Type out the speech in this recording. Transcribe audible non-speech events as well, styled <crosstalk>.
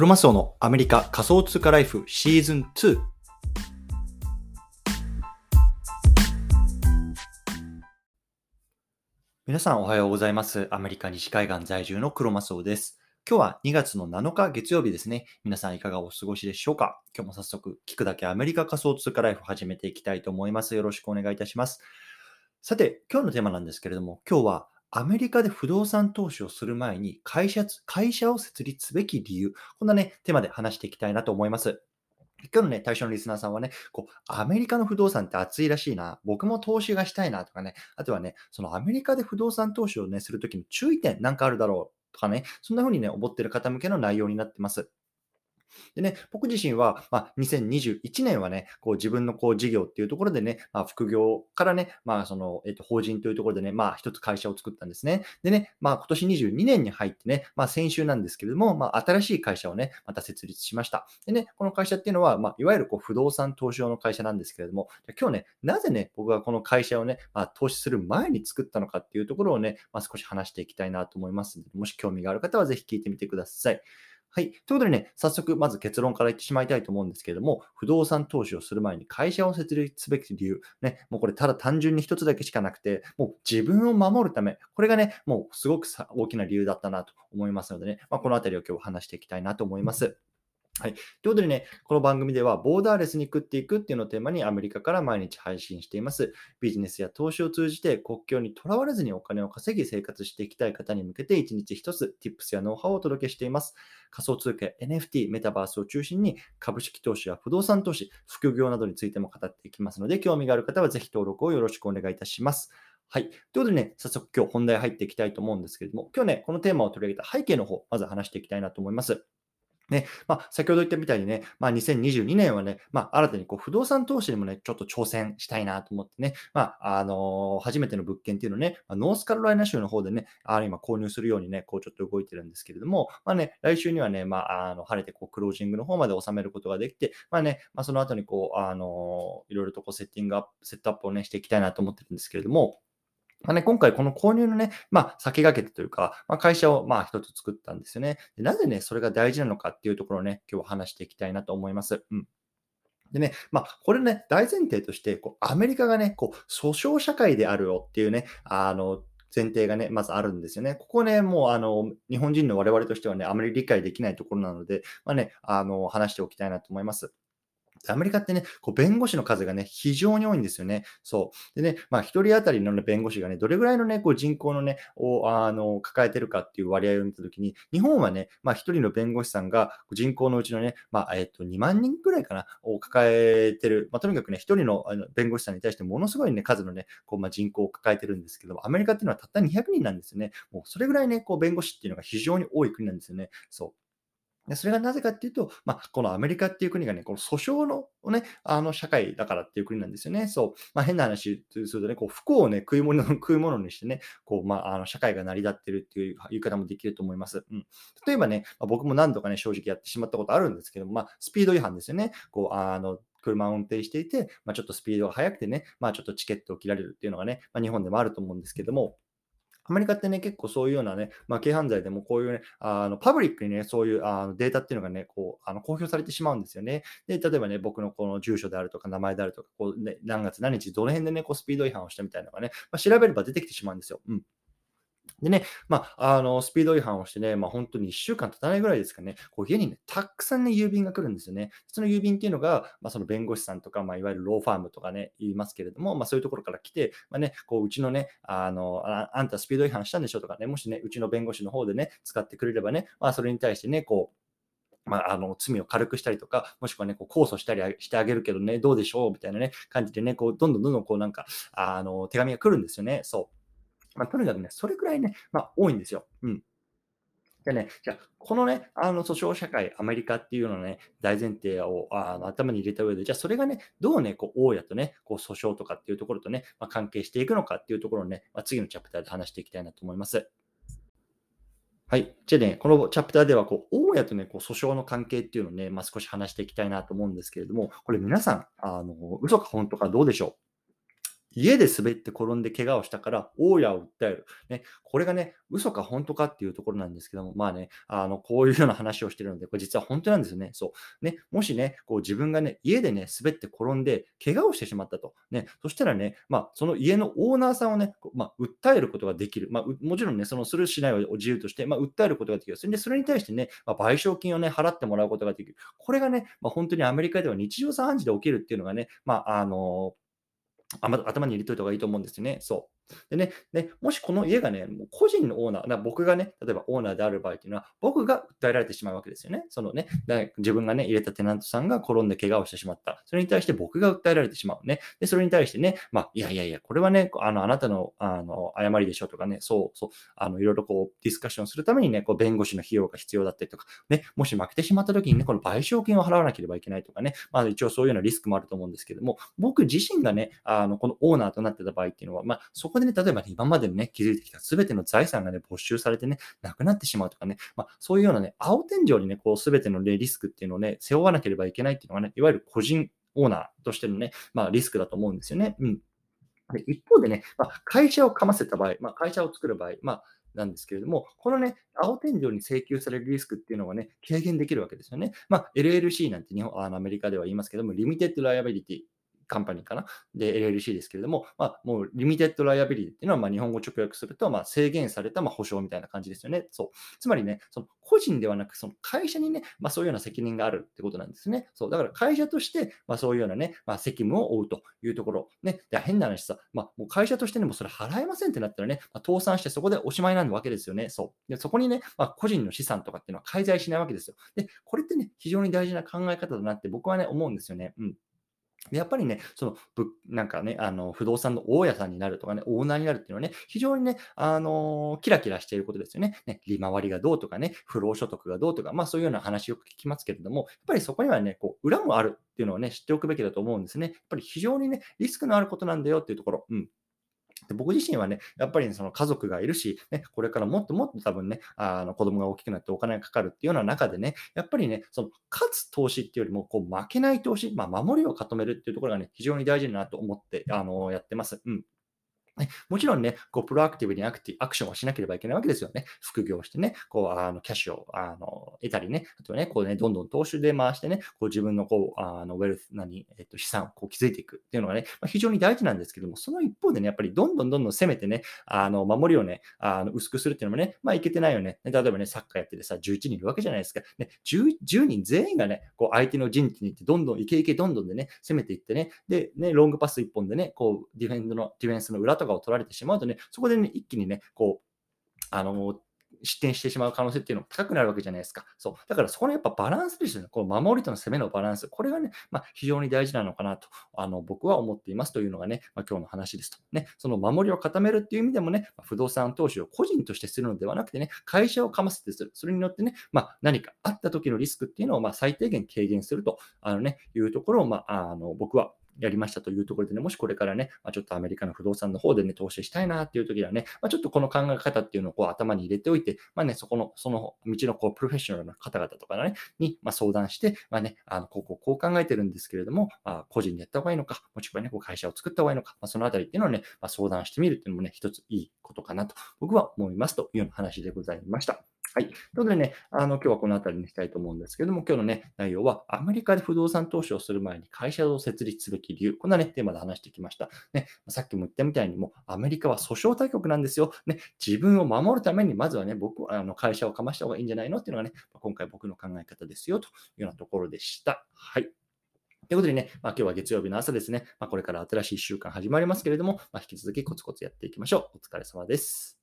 クロマスオのアメリカ仮想通貨ライフシーズン2。皆さんおはようございます。アメリカ西海岸在住のクロマスオです。今日は2月の7日月曜日ですね。皆さんいかがお過ごしでしょうか？今日も早速聞くだけアメリカ仮想通貨ライフ始めていきたいと思います。よろしくお願いいたします。さて、今日のテーマなんですけれども、今日はアメリカで不動産投資をする前に会社会社を設立すべき理由、こんなね、テーマで話していきたいなと思います。今日のね、対象のリスナーさんはね、こう、アメリカの不動産って熱いらしいな、僕も投資がしたいなとかね、あとはね、そのアメリカで不動産投資をね、するときの注意点なんかあるだろうとかね、そんな風にね、思ってる方向けの内容になってます。でね、僕自身は、まあ、2021年はね、こう自分のこう事業っていうところでね、まあ、副業からね、まあ、その、えっと、法人というところでね、まあ、一つ会社を作ったんですね。でね、まあ、今年22年に入ってね、まあ、先週なんですけれども、まあ、新しい会社をね、また設立しました。でね、この会社っていうのは、まあ、いわゆるこう不動産投資用の会社なんですけれども、じゃ今日ね、なぜね、僕がこの会社をね、まあ、投資する前に作ったのかっていうところをね、まあ、少し話していきたいなと思いますので、もし興味がある方はぜひ聞いてみてください。はい。ということでね、早速、まず結論から言ってしまいたいと思うんですけれども、不動産投資をする前に会社を設立すべき理由、ね、もうこれただ単純に一つだけしかなくて、もう自分を守るため、これがね、もうすごく大きな理由だったなと思いますのでね、まあ、このあたりを今日話していきたいなと思います。はい。ということでね、この番組では、ボーダーレスに食っていくっていうのをテーマにアメリカから毎日配信しています。ビジネスや投資を通じて国境にとらわれずにお金を稼ぎ生活していきたい方に向けて、一日一つ Tips やノウハウをお届けしています。仮想通貨 NFT、メタバースを中心に株式投資や不動産投資、副業などについても語っていきますので、興味がある方はぜひ登録をよろしくお願いいたします。はい。ということでね、早速今日本題入っていきたいと思うんですけれども、今日ね、このテーマを取り上げた背景の方、まず話していきたいなと思います。ね、まあ、先ほど言ったみたいにね、まあ、2022年はね、まあ、新たにこう不動産投資にもね、ちょっと挑戦したいなと思ってね、まあ、あのー初めての物件っていうのね、まあノースカロライナ州の方でね、あ今購入するようにね、こうちょっと動いてるんですけれども、まあね、来週にはね、まあ、あの晴れてこうクロージングの方まで収めることができて、まあね、まあ、その後にこう、あのーいろいろとこうセッティングアップ、セットアップをね、していきたいなと思ってるんですけれども、まあね、今回この購入のね、まあ、先駆けてというか、まあ、会社をまあ一つ作ったんですよね。なぜね、それが大事なのかっていうところをね、今日話していきたいなと思います。うん。でね、まあ、これね、大前提として、こう、アメリカがね、こう、訴訟社会であるよっていうね、あの、前提がね、まずあるんですよね。ここね、もう、あの、日本人の我々としてはね、あまり理解できないところなので、まあね、あの、話しておきたいなと思います。アメリカってね、こう弁護士の数がね、非常に多いんですよね。そう。でね、まあ、一人当たりの、ね、弁護士がね、どれぐらいのね、こう人口のね、をあの抱えてるかっていう割合を見たときに、日本はね、まあ、一人の弁護士さんが人口のうちのね、まあ、えっと、2万人ぐらいかな、を抱えてる。まあ、とにかくね、一人のあの弁護士さんに対してものすごいね、数のね、こう、まあ、人口を抱えてるんですけども、アメリカっていうのはたった200人なんですよね。もう、それぐらいね、こう、弁護士っていうのが非常に多い国なんですよね。そう。でそれがなぜかっていうと、まあ、このアメリカっていう国がね、この訴訟のね、あの社会だからっていう国なんですよね。そう。まあ、変な話するとね、こう不幸をね、食い物 <laughs> 食い物にしてね、こう、まあ、あの社会が成り立ってるっていう言い方もできると思います。うん。例えばね、まあ、僕も何度かね、正直やってしまったことあるんですけども、まあ、スピード違反ですよね。こう、あの、車を運転していて、まあ、ちょっとスピードが速くてね、まあ、ちょっとチケットを切られるっていうのがね、まあ、日本でもあると思うんですけども、アメリカってね、結構そういうようなね、まあ、軽犯罪でもこういうね、あのパブリックにね、そういうあのデータっていうのがね、こうあの公表されてしまうんですよね。で、例えばね、僕のこの住所であるとか、名前であるとか、こうね、何月何日、どの辺でね、こうスピード違反をしたみたいなのがね、まあ、調べれば出てきてしまうんですよ。うん。でね、まあ、あの、スピード違反をしてね、まあ、本当に1週間経たないぐらいですかね、こう家にね、たくさんね、郵便が来るんですよね。その郵便っていうのが、まあ、その弁護士さんとか、まあ、いわゆるローファームとかね、言いますけれども、まあ、そういうところから来て、まあね、こう、うちのね、あのあ、んたスピード違反したんでしょとかね、もしね、うちの弁護士の方でね、使ってくれればね、まあ、それに対してね、こう、まあ、あの罪を軽くしたりとか、もしくはね、こう控訴したりしてあげるけどね、どうでしょうみたいなね、感じでね、こう、どんどんどんどんこう、なんか、あの、手紙が来るんですよね。そう。まあ、とにかくね、それくらいね、まあ、多いんですよ。うん。でね、じゃ、このね、あの訴訟社会、アメリカっていうのね、大前提をあの頭に入れた上で、じゃあそれがね、どうね、こう、大家とね、こう訴訟とかっていうところとね、まあ、関係していくのかっていうところをね、まあ、次のチャプターで話していきたいなと思います。はい。じゃあね、このチャプターでは、こう、大家とね、こう、訴訟の関係っていうのをね、まあ、少し話していきたいなと思うんですけれども、これ皆さん、あの、嘘か本当かどうでしょう？家で滑って転んで怪我をしたから、大家を訴える。ね、これがね、嘘か本当かっていうところなんですけども、まあね、あの、こういうような話をしてるので、これ実は本当なんですよね。そう。ね、もしね、こう自分がね、家でね、滑って転んで怪我をしてしまったと。ね、そしたらね、まあ、その家のオーナーさんをね、まあ、訴えることができる。まあ、もちろんね、そのするしないを自由として、まあ、訴えることができる。それで、それに対してね、まあ、賠償金をね、払ってもらうことができる。これがね、まあ、本当にアメリカでは日常茶飯事で起きるっていうのがね、まあ、あの頭に入れといた方がいいと思うんですよね。そう。でね、でもしこの家がね、もう個人のオーナー、な僕がね、例えばオーナーである場合っていうのは、僕が訴えられてしまうわけですよね。そのね、自分がね、入れたテナントさんが転んで怪我をしてしまった。それに対して僕が訴えられてしまうね。で、それに対してね、まあ、いやいやいや、これはね、あの、あなたの、あの、誤りでしょとかね、そう、そう、あの、いろいろこう、ディスカッションするためにね、こう、弁護士の費用が必要だったりとか、ね、もし負けてしまった時にね、この賠償金を払わなければいけないとかね、まあ、一応そういうようなリスクもあると思うんですけども、僕自身がね、あの、このオーナーとなってた場合っていうのは、まあ、そこでね、例えば、ね、今までのね、築いてきた全ての財産がね、没収されてね、なくなってしまうとかね、まあ、そういうようなね、青天井にね、こう、全ての、ね、リスクっていうのをね、背負わなければいけないっていうのがね、いわゆる個人オーナーとしてのね、まあ、リスクだと思うんですよね。うん。で一方でね、まあ、会社をかませた場合、まあ、会社を作る場合、まあ、なんですけれども、このね、青天井に請求されるリスクっていうのがね、軽減できるわけですよね。まあ、LLC なんて日本、あのアメリカでは言いますけども、 Limited Liability Company かな？で、LLC ですけれども、まあ、もう Limited Liability っていうのは、まあ、日本語直訳すると、まあ、制限されたまあ保証みたいな感じですよね。そう。つまりね、その個人ではなく、その会社にね、まあ、そういうような責任があるってことなんですね。そう。だから会社として、まあ、そういうようなね、まあ、責務を負うというところ。ね。で変な話さ、まあ、もう会社としてね、もうそれ払えませんってなったらね、まあ、倒産してそこでおしまいなんわけですよね。そう。で、そこにね、まあ、個人の資産とかっていうのは介在しないわけですよ。で、これってね、非常に大事な考え方だなって僕はね、思うんですよね。うん。で、やっぱりね、その、ぶなんかね、あの、不動産の大家さんになるとかね、オーナーになるっていうのはね、非常にね、あのキラキラしていることですよね。ね、利回りがどうとかね、不労所得がどうとか、まあそういうような話よく聞きますけれども、やっぱりそこにはね、こう、裏もあるっていうのをね、知っておくべきだと思うんですね。やっぱり非常にね、リスクのあることなんだよっていうところ、うん。で僕自身はね、やっぱりその家族がいるし、ね、これからもっともっと多分ね、あの子供が大きくなってお金がかかるっていうような中でね、やっぱりね、その勝つ投資っていうよりも、こう負けない投資、まあ、守りを固めるっていうところがね、非常に大事だなと思って、あのやってます。うん。もちろんね、こうプロアクティブにアクティアクションをしなければいけないわけですよね。副業してね、こう、あのキャッシュをあの得たりね、あとね、こうね、どんどん投資で回してね、こう自分のこう、あのウェルス、何、えっと、資産をこう築いていくっていうのがね、まあ、非常に大事なんですけども、その一方でね、やっぱりどんどんどんどん攻めてね、あの守りをね、あの薄くするっていうのもね、まあいけてないよね。例えばね、サッカーやっててさ、11人いるわけじゃないですか。ね、10, 10人全員がね、こう相手の陣地に行って、どんどんイケイケどんどんでね、攻めていってね、で、ね、ロングパス1本でね、こう、ディフェンドの、ディフェンスの裏とかを取られてしまうとね、そこでね、一気にね、こう、あの、失点してしまう可能性っていうのも高くなるわけじゃないですか。そう。だからそこのやっぱバランスですよね。こう守りとの攻めのバランス。これがね、まあ、非常に大事なのかなと、あの、僕は思っていますというのがね、まあ、今日の話ですと。ね、その守りを固めるっていう意味でもね、不動産投資を個人としてするのではなくてね、会社をかませてする。それによってね、まあ、何かあった時のリスクっていうのを、ま、最低限軽減すると、あのね、いうところを、まあ、あの、僕はやりましたというところでね、もしこれからね、まあ、ちょっとアメリカの不動産の方でね、投資したいなっていう時はね、まあ、ちょっとこの考え方っていうのをこう頭に入れておいて、まあね、そこの、その道のこうプロフェッショナルな方々とかね、に、ま相談して、まあね、あの、こうこうこう考えてるんですけれども、まあ、個人でやった方がいいのか、もしくはね、こう会社を作った方がいいのか、まあ、そのあたりっていうのをね、ま相談してみるっていうのもね、一ついいことかなと、僕は思いますというような話でございました。はい。ということでね、あの、今日はこの辺りにしたいと思うんですけれども、今日のね、内容は、アメリカで不動産投資をする前に会社を設立すべき理由。こんなね、テーマで話してきました。ね、さっきも言ったみたいにもう、アメリカは訴訟大国なんですよ。ね、自分を守るために、まずはね、僕はあの会社をかました方がいいんじゃないの？っていうのがね、今回僕の考え方ですよ、というようなところでした。はい。ということでね、まあ、今日は月曜日の朝ですね、まあ、これから新しい1週間始まりますけれども、まあ、引き続きコツコツやっていきましょう。お疲れ様です。